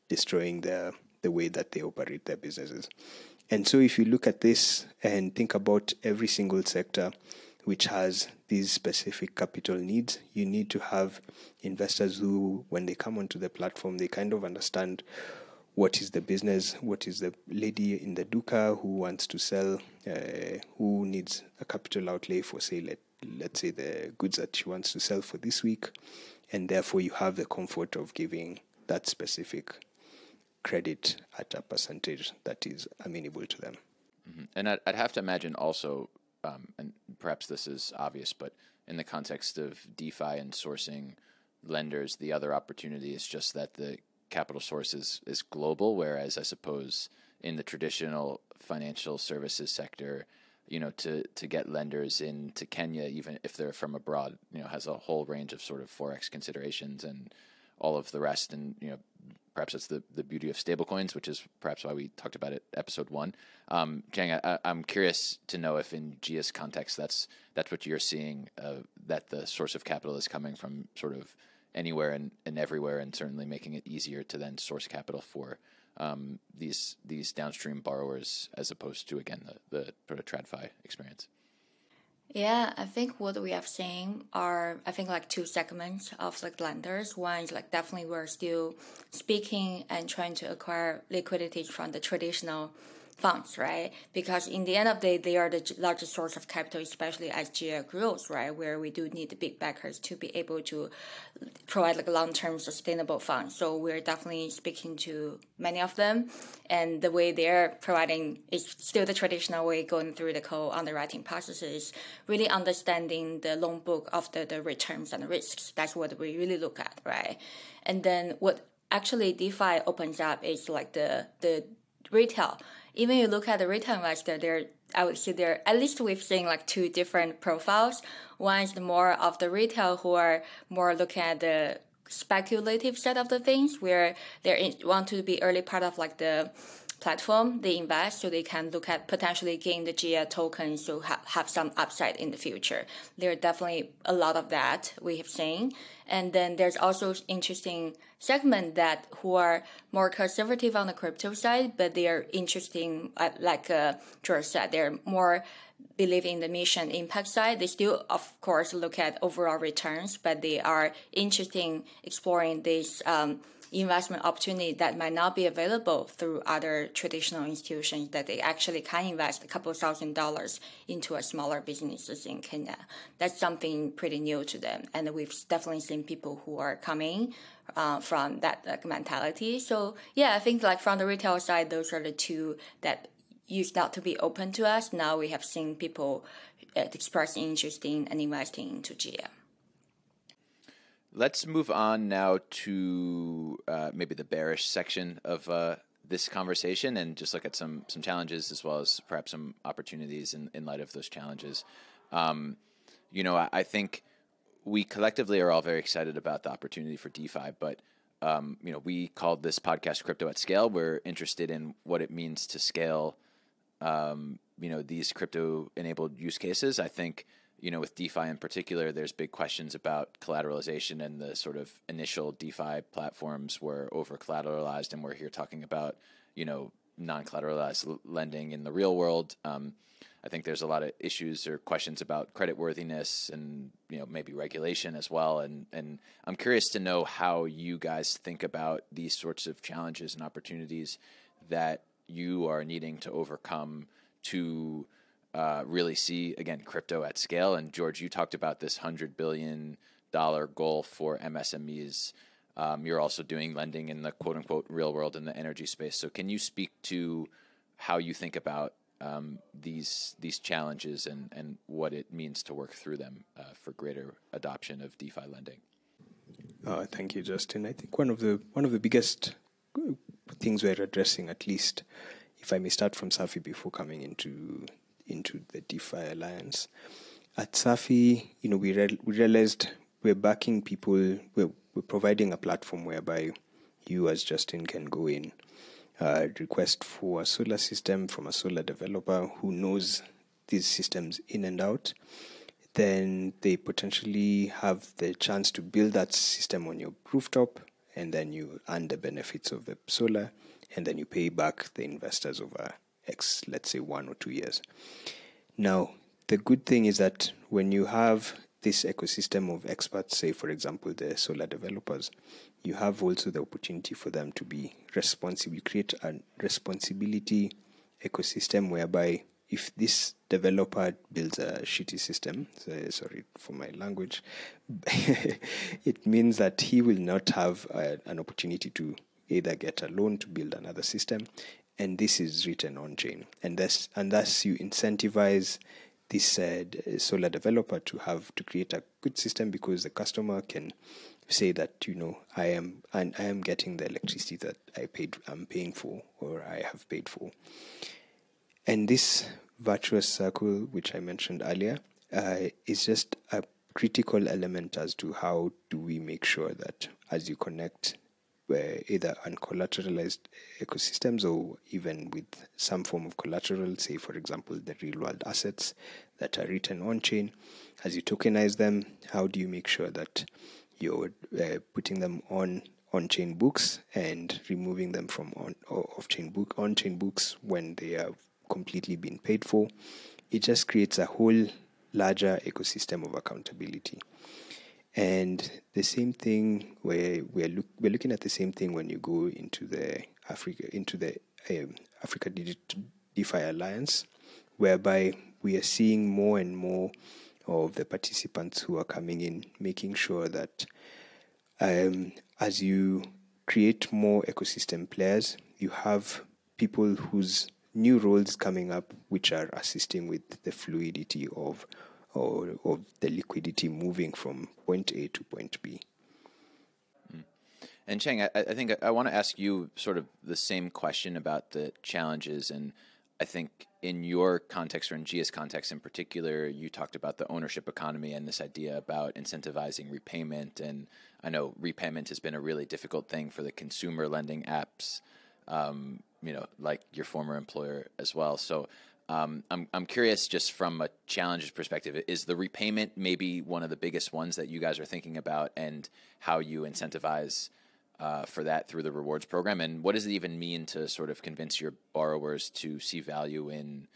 destroying their the way that they operate their businesses. And so if you look at this and think about every single sector, which has these specific capital needs, you need to have investors who, when they come onto the platform, they kind of understand what is the business, what is the lady in the duka who wants to sell, uh, who needs a capital outlay for, say, let, let's say the goods that she wants to sell for this week. And therefore, you have the comfort of giving that specific credit at a percentage that is amenable to them. Mm-hmm. And I'd, I'd, have to imagine also um, and perhaps this is obvious, but in the context of DeFi and sourcing lenders, the other opportunity is just that the capital source is, is global, whereas I suppose in the traditional financial services sector, you know, to, to get lenders into Kenya, even if they're from abroad, you know, has a whole range of sort of forex considerations and all of the rest. And you know, perhaps that's the, the beauty of stablecoins, which is perhaps why we talked about it episode one. Um, Cheng, I, am curious to know if in Jia's context that's that's what you're seeing uh, that the source of capital is coming from sort of anywhere and, and everywhere, and certainly making it easier to then source capital for um, these these downstream borrowers as opposed to again the the sort of TradFi experience. Yeah, I think what we have seen are I think like two segments of like lenders. One is like definitely we're still speaking and trying to acquire liquidity from the traditional funds, right? Because in the end of the day, they are the largest source of capital, especially as Jia grows, right? Where we do need the big backers to be able to provide like long-term sustainable funds. So we're definitely speaking to many of them, and the way they're providing is still the traditional way, going through the co-underwriting processes, really understanding the loan book of the, the returns and the risks. That's what we really look at, right? And then what actually DeFi opens up is like the the retail even you look at the retail investor, there I would say there at least we've seen like two different profiles. One is more of the retail who are more looking at the speculative side of the things, where they want to be early part of like the platform they invest so they can look at potentially gain the Jia token so ha- have some upside in the future. There are definitely a lot of that we have seen. And then there's also interesting segment that who are more conservative on the crypto side, but they are interesting, uh, like uh, George said, they're more believe in the mission impact side. They still, of course, look at overall returns, but they are interested in exploring this um, investment opportunity that might not be available through other traditional institutions that they actually can invest a couple thousand dollars into a smaller businesses in Kenya. That's something pretty new to them. And we've definitely seen people who are coming uh, from that like, mentality. So yeah, I think like from the retail side, those are the two that used not to be open to us. Now we have seen people uh, express interest in and investing into Jia. Let's move on now to uh, maybe the bearish section of uh, this conversation and just look at some some challenges as well as perhaps some opportunities in, in light of those challenges. Um, you know, I, I, think we collectively are all very excited about the opportunity for DeFi, but um, you know, we called this podcast "Crypto at Scale." We're interested in what it means to scale, um, you know, these crypto-enabled use cases. I think you know, with DeFi in particular, there's big questions about collateralization and the sort of initial DeFi platforms were over collateralized, and we're here talking about, you know, non collateralized lending in the real world. Um, I think there's a lot of issues or questions about credit worthiness and you know maybe regulation as well. And and I'm curious to know how you guys think about these sorts of challenges and opportunities that you are needing to overcome to uh, really see again crypto at scale. And George, you talked about this hundred billion dollar goal for MSMEs. Um, you're also doing lending in the quote unquote real world in the energy space. So can you speak to how you think about um, these these challenges and, and what it means to work through them uh, for greater adoption of DeFi lending? Uh, thank you, Justin. I think one of the one of the biggest things we're addressing, at least, if I may start from Safi before coming into into the DeFi Alliance. At Safi, you know, we, re- we realized we're backing people, we're, we're providing a platform whereby you, as Justin, can go in, uh, request for a solar system from a solar developer who knows these systems in and out. Then they potentially have the chance to build that system on your rooftop, and then you earn the benefits of the solar, and then you pay back the investors over let's say one or two years. Now, the good thing is that when you have this ecosystem of experts, say, for example, the solar developers, you have also the opportunity for them to be responsible. Create a responsibility ecosystem whereby if this developer builds a shitty system, so, sorry for my language, it means that he will not have a, an opportunity to either get a loan to build another system and this is written on chain, and thus and thus you incentivize this uh, solar developer to have to create a good system because the customer can say that you know I am and I am getting the electricity that I paid I'm paying for or I have paid for, and this virtuous circle which I mentioned earlier uh, is just a critical element as to how do we make sure that as you connect either uncollateralized ecosystems or even with some form of collateral, say, for example, the real world assets that are written on chain. As you tokenize them, how do you make sure that you're uh, putting them on on chain books and removing them from on off chain book on chain books when they have completely been paid for? It just creates a whole larger ecosystem of accountability. And the same thing where we're look, we're looking at the same thing when you go into the Africa into the um, Africa DeFi Alliance, whereby we are seeing more and more of the participants who are coming in, making sure that um, as you create more ecosystem players, you have people whose new roles coming up, which are assisting with the fluidity of or of the liquidity moving from point A to point B. Hmm. And Cheng, I, I think I, I want to ask you sort of the same question about the challenges. And I think in your context or in Jia's context in particular, you talked about the ownership economy and this idea about incentivizing repayment. And I know repayment has been a really difficult thing for the consumer lending apps. Um, you know, like your former employer as well. So um, I'm I'm curious, just from a challenges perspective, is the repayment maybe one of the biggest ones that you guys are thinking about, and how you incentivize uh, for that through the rewards program, and what does it even mean to sort of convince your borrowers to see value in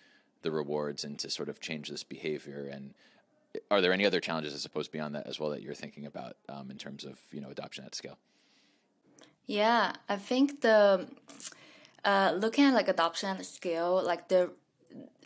the rewards and to sort of change this behavior? And are there any other challenges, I suppose, beyond that as well that you're thinking about um, in terms of you know adoption at scale? Yeah, I think the uh, looking at like adoption at scale, like the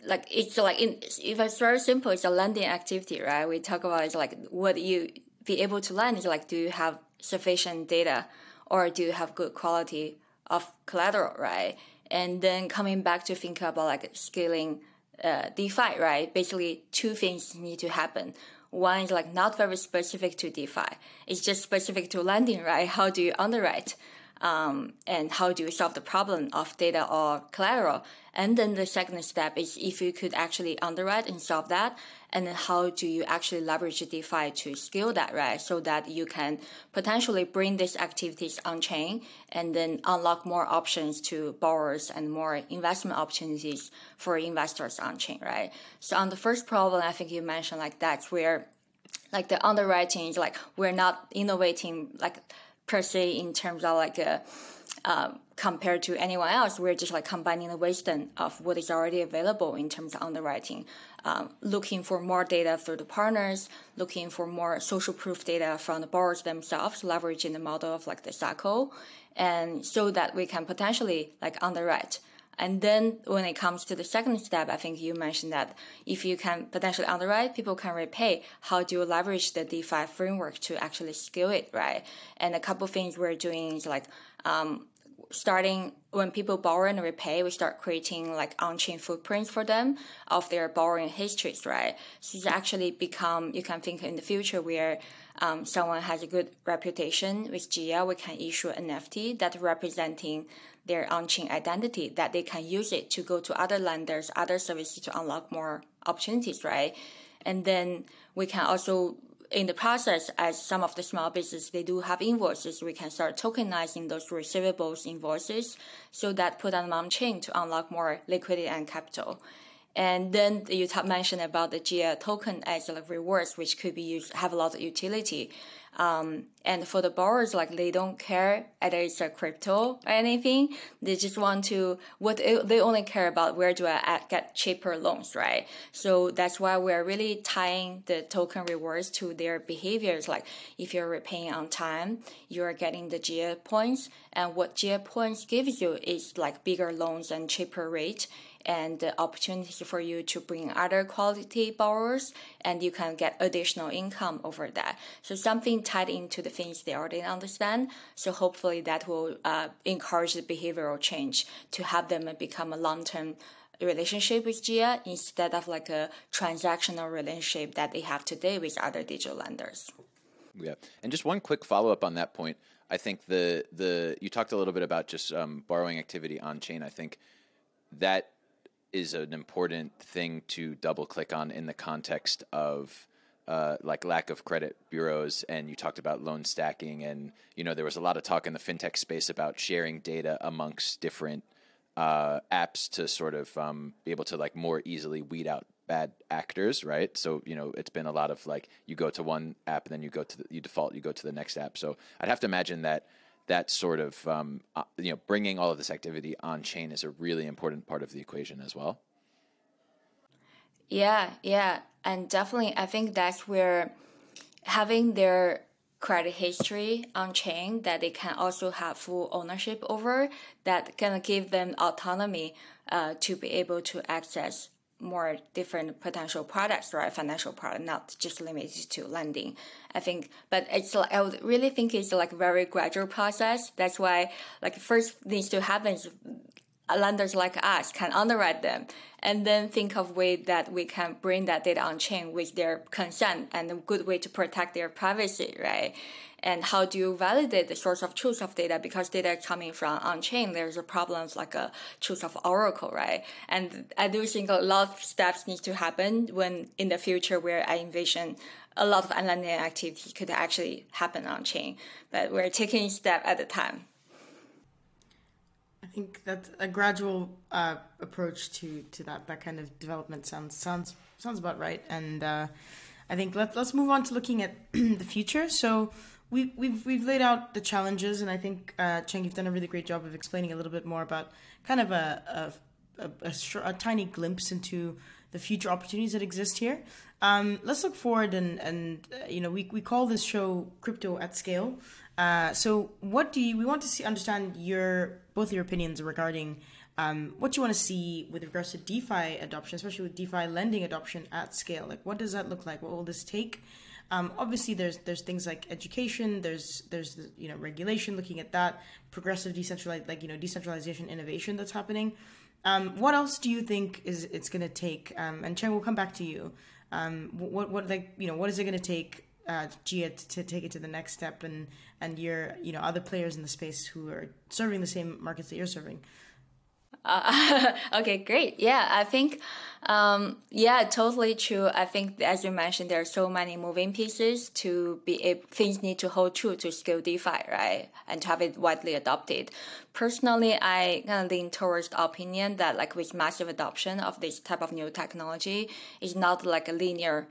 like it's like in if it's very simple, it's a lending activity, right? We talk about it's like what you be able to lend is like do you have sufficient data or do you have good quality of collateral, right? And then coming back to think about like scaling uh, DeFi, right? Basically, two things need to happen. One is like not very specific to DeFi. It's just specific to lending, right? How do you underwrite? Um, and how do you solve the problem of data or collateral? And then the second step is if you could actually underwrite and solve that, and then how do you actually leverage DeFi to scale that, right? So that you can potentially bring these activities on chain and then unlock more options to borrowers and more investment opportunities for investors on chain, right? So on the first problem, I think you mentioned like that's where like the underwriting is like we're not innovating like per se in terms of like a um, compared to anyone else, we're just like combining the wisdom of what is already available in terms of underwriting, um, looking for more data through the partners, looking for more social proof data from the borrowers themselves, leveraging the model of like the SACCO, and so that we can potentially like underwrite. And then when it comes to the second step, I think you mentioned that if you can potentially underwrite, people can repay. How do you leverage the DeFi framework to actually scale it, right? And a couple things we're doing is like um, starting when people borrow and repay, we start creating like on-chain footprints for them of their borrowing histories, right? So it's actually become, you can think in the future where um, someone has a good reputation with Jia, we can issue an NFT that representing their on-chain identity that they can use it to go to other lenders, other services to unlock more opportunities, right? And then we can also in the process, as some of the small businesses, they do have invoices, we can start tokenizing those receivables invoices so that put on chain to unlock more liquidity and capital. And then you mentioned about the Jia token as like rewards, which could be used, have a lot of utility. Um, and for the borrowers, like they don't care whether it's a crypto or anything. They just want to what they only care about where do I get cheaper loans, right? So that's why we're really tying the token rewards to their behaviors. Like if you're repaying on time, you're getting the Jia points, and what Jia points gives you is like bigger loans and cheaper rate and the opportunities for you to bring other quality borrowers and you can get additional income over that. So something tied into the things they already understand. So hopefully that will uh, encourage the behavioral change to have them become a long-term relationship with Jia instead of like a transactional relationship that they have today with other digital lenders. Yeah, and just one quick follow up on that point. I think the the you talked a little bit about just um, borrowing activity on chain. I think that is an important thing to double click on in the context of uh, like lack of credit bureaus and you talked about loan stacking and you know there was a lot of talk in the fintech space about sharing data amongst different uh, apps to sort of um, be able to like more easily weed out bad actors right? So you know it's been a lot of like you go to one app and then you go to the, you default you go to the next app. So i'd have to imagine that that sort of um, uh, you know bringing all of this activity on chain is a really important part of the equation as well. Yeah, yeah, and definitely, I think that's where having their credit history on chain that they can also have full ownership over that can give them autonomy uh, to be able to access more different potential products, right? Financial product, not just limited to lending. I think, but it's like, I would really think it's like a very gradual process. That's why, like, first needs to happen is lenders like us can underwrite them and then think of way that we can bring that data on chain with their consent and a good way to protect their privacy, right? And how do you validate the source of truth of data? Because data coming from on chain there's a problems like a truth of oracle right? And i do think a lot of steps need to happen when in the future where i envision a lot of lending activity could actually happen on chain but we're taking step at a time. I think that a gradual uh, approach to, to that, that kind of development sounds sounds sounds about right. And uh, I think let's let's move on to looking at the future. So we, we've we've laid out the challenges, and I think uh, Cheng, you've done a really great job of explaining a little bit more about kind of a a, a, a, a tiny glimpse into the future opportunities that exist here. Um, let's look forward, and and uh, you know we we call this show crypto at scale. Uh, so what do you we want to see understand your both your opinions regarding um, what you want to see with regards to DeFi adoption, especially with DeFi lending adoption at scale. Like, what does that look like? What will this take? Um, obviously, there's there's things like education. There's there's you know regulation, looking at that progressive decentralized like you know decentralization innovation that's happening. Um, what else do you think is it's going to take? Um, and Cheng, we'll come back to you. Um, what what like you know what is it going to take uh, Jia to, to, take it to the next step, and and your you know other players in the space who are serving the same markets that you're serving. Uh, okay, great. Yeah, I think, um, yeah, totally true. I think, as you mentioned, there are so many moving pieces to be able, things need to hold true to scale DeFi, right? And to have it widely adopted. Personally, I kind of lean towards the opinion that like with massive adoption of this type of new technology, it's not like a linear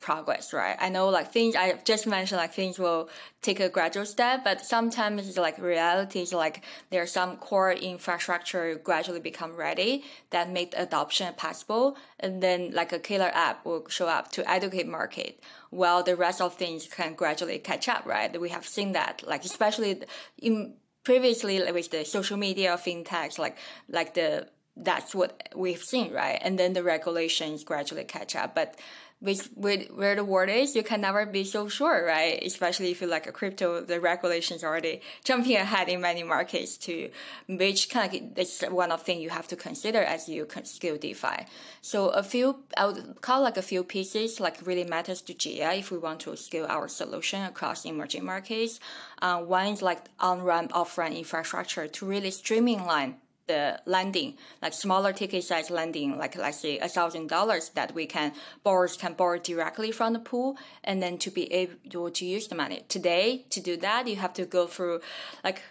progress, right? I know like things I just mentioned, like things will take a gradual step, but sometimes it's like reality is like there's some core infrastructure gradually become ready that make adoption possible. And then like a killer app will show up to educate market while the rest of things can gradually catch up, right? We have seen that, like especially in previously with the social media fintechs, like, like the, that's what we've seen, right? And then the regulations gradually catch up. But with, with where the world is, you can never be so sure, right? Especially if you like a crypto, the regulations are already jumping ahead in many markets to which kind of it's one of thing you have to consider as you scale DeFi. So a few, I would call like a few pieces like really matters to Jia if we want to scale our solution across emerging markets. Uh, one is like on-ramp, off-ramp infrastructure to really streamline the lending, like smaller ticket size lending, like let's say a thousand dollars that we can borrowers can borrow directly from the pool, and then to be able to use the money. Today, to do that, you have to go through like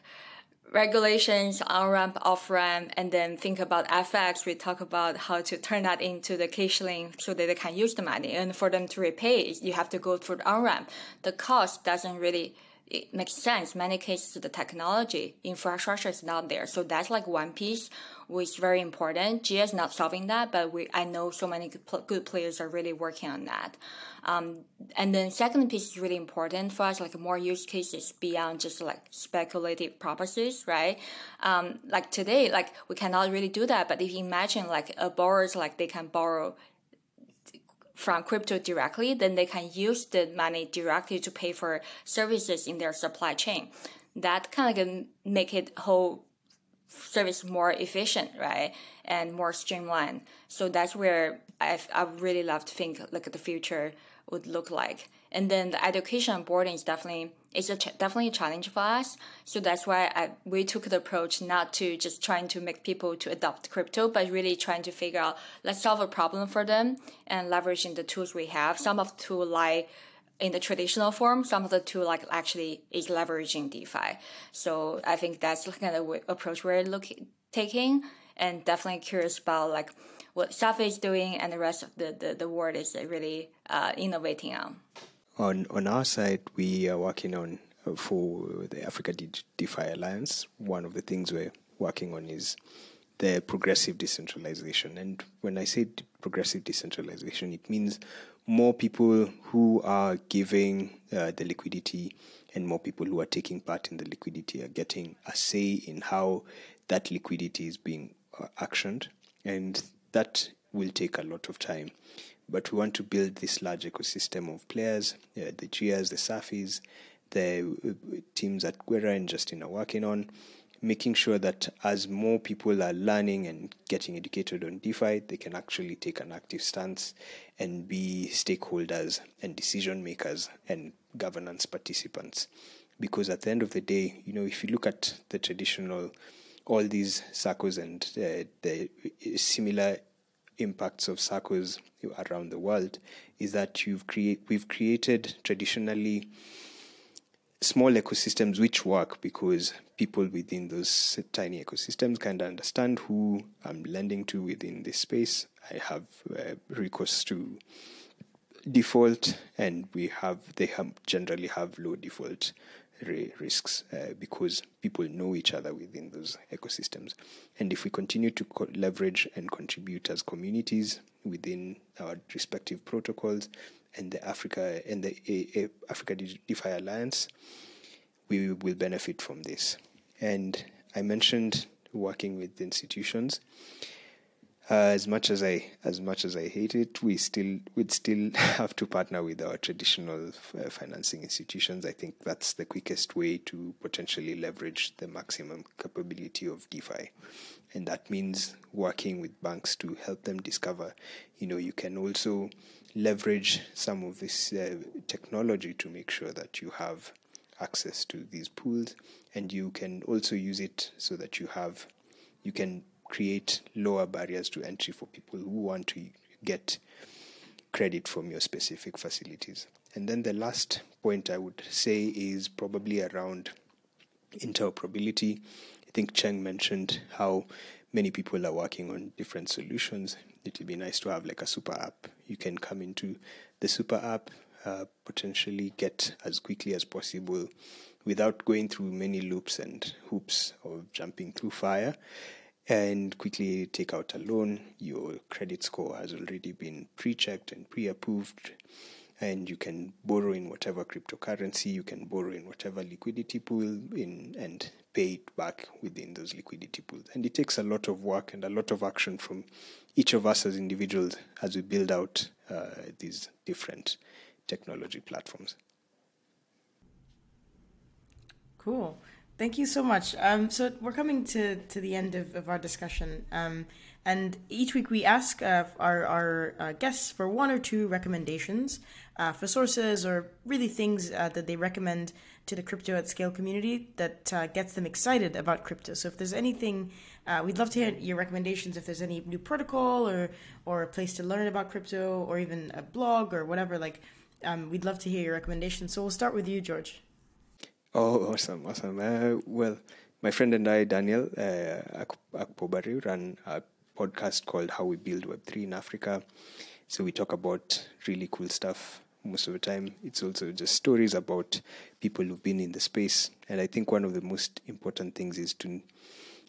regulations on ramp, off ramp, and then think about FX. We talk about how to turn that into the Kishling so that they can use the money. And for them to repay, you have to go through the on ramp. The cost doesn't really it makes sense. Many cases, the technology infrastructure is not there. So that's like one piece which is very important. Jia is not solving that, but we, I know so many good players are really working on that. Um, and then second piece is really important for us, like more use cases beyond just like speculative purposes, right? Um, like today, like we cannot really do that, but if you imagine like a borrower's like they can borrow from crypto directly, then they can use the money directly to pay for services in their supply chain. That kind of can make it whole service more efficient, right? And more streamlined. So that's where I I really love to think like the future would look like. And then the education boarding is definitely it's a ch- definitely a challenge for us. So that's why I, we took the approach not to just trying to make people to adopt crypto, but really trying to figure out let's solve a problem for them and leveraging the tools we have. Some of the tool lie in the traditional form, some of the tool like actually is leveraging DeFi. So I think that's kind of approach we're looking taking, and definitely curious about like what Safi is doing and the rest of the, the, the world is really uh, innovating on. On on our side, we are working on uh, for the Africa DeFi Alliance. One of the things we're working on is the progressive decentralization. And when I say progressive decentralization, it means more people who are giving uh, the liquidity and more people who are taking part in the liquidity are getting a say in how that liquidity is being uh, actioned. And that will take a lot of time. But we want to build this large ecosystem of players, uh, the Jias, the Safis, the uh, teams that Gwera and Justin are working on, making sure that as more people are learning and getting educated on DeFi, they can actually take an active stance and be stakeholders and decision makers and governance participants. Because at the end of the day, you know, if you look at the traditional, all these circles and uh, the similar impacts of circles around the world is that you've create we've created traditionally small ecosystems which work because people within those tiny ecosystems kind of understand who I'm lending to within this space. I have uh, recourse to default, and we have they have generally have low default risks uh, because people know each other within those ecosystems. And if we continue to co- leverage and contribute as communities within our respective protocols and the Africa and the a, a Africa DeFi Alliance, we will benefit from this. And I mentioned working with institutions. Uh, as much as I as much as I hate it, we still would still have to partner with our traditional uh, financing institutions. I think that's the quickest way to potentially leverage the maximum capability of DeFi, and that means working with banks to help them discover. You know, you can also leverage some of this uh, technology to make sure that you have access to these pools, and you can also use it so that you have you can create lower barriers to entry for people who want to get credit from your specific facilities. And then the last point I would say is probably around interoperability. I think Cheng mentioned how many people are working on different solutions. It would be nice to have like a super app. You can come into the super app, uh, potentially get as quickly as possible without going through many loops and hoops of jumping through fire and quickly take out a loan. Your credit score has already been pre checked and pre approved, and you can borrow in whatever cryptocurrency, you can borrow in whatever liquidity pool in and pay it back within those liquidity pools. And it takes a lot of work and a lot of action from each of us as individuals as we build out uh, these different technology platforms. Cool. Thank you so much. Um, so we're coming to, to the end of, of our discussion. Um, and each week we ask uh, our, our uh, guests for one or two recommendations uh, for sources or really things uh, that they recommend to the crypto at scale community that uh, gets them excited about crypto. So if there's anything, uh, we'd love to hear your recommendations. If there's any new protocol or or a place to learn about crypto or even a blog or whatever, like um, we'd love to hear your recommendations. So we'll start with you, George. Oh, awesome, awesome. Uh, well, my friend and I, Daniel uh, Akpobari, run a podcast called How We Build Web3 in Africa. So we talk about really cool stuff most of the time. It's also just stories about people who've been in the space. And I think one of the most important things is to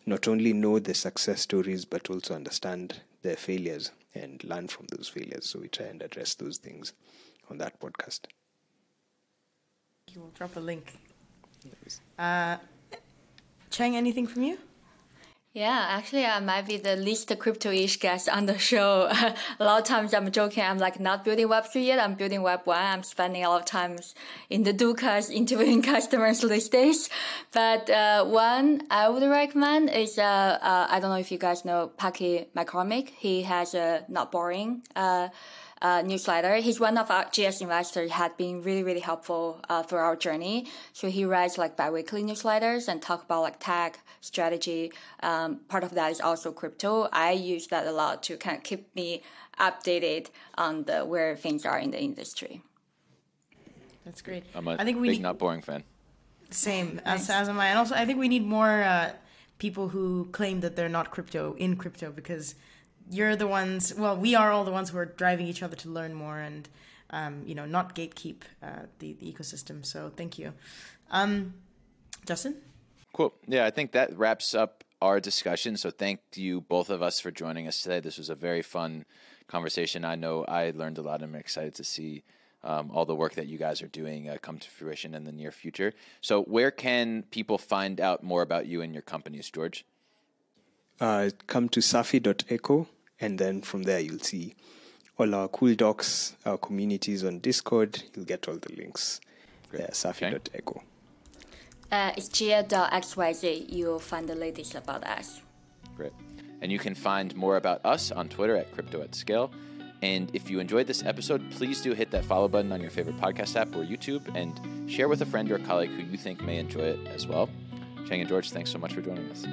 not only know the success stories, but also understand their failures and learn from those failures. So we try and address those things on that podcast. We'll drop a link uh, Cheng, anything from you? Yeah, actually, I might be the least crypto-ish guest on the show. a lot of times I'm joking. I'm like not building Web3 yet. I'm building Web1. I'm spending a lot of times in the Dukas interviewing customers these days. But uh, one I would recommend is, uh, uh, I don't know if you guys know Packy McCormick. He has a Not Boring uh, newsletter. He's one of our GS investors, had been really, really helpful uh, for our journey. So he writes like biweekly newsletters and talk about like tech strategy. Um, part of that is also crypto. I use that a lot to kind of keep me updated on the where things are in the industry. That's great. I'm a I think we big, need, not boring fan. Same nice. as, as am I. And also, I think we need more uh, people who claim that they're not crypto in crypto because you're the ones well we are all the ones who are driving each other to learn more and um, you know not gatekeep uh, the, the ecosystem. So thank you. Um, justin? Cool. Yeah i think that wraps up our discussion. So thank you both of us for joining us today. This was a very fun conversation. I know i learned a lot. And i'm excited to see um, all the work that you guys are doing uh, come to fruition in the near future. So where can people find out more about you and your companies george? Uh, come to safi.eco and then from there you'll see all our cool docs, our communities on Discord. You'll get all the links Great. there, safi.eco. Uh, it's jia.xyz. You'll find the latest about us. Great. And you can find more about us on Twitter at Crypto at Scale. And if you enjoyed this episode, please do hit that follow button on your favorite podcast app or YouTube and share with a friend or colleague who you think may enjoy it as well. Cheng and George, thanks so much for joining us.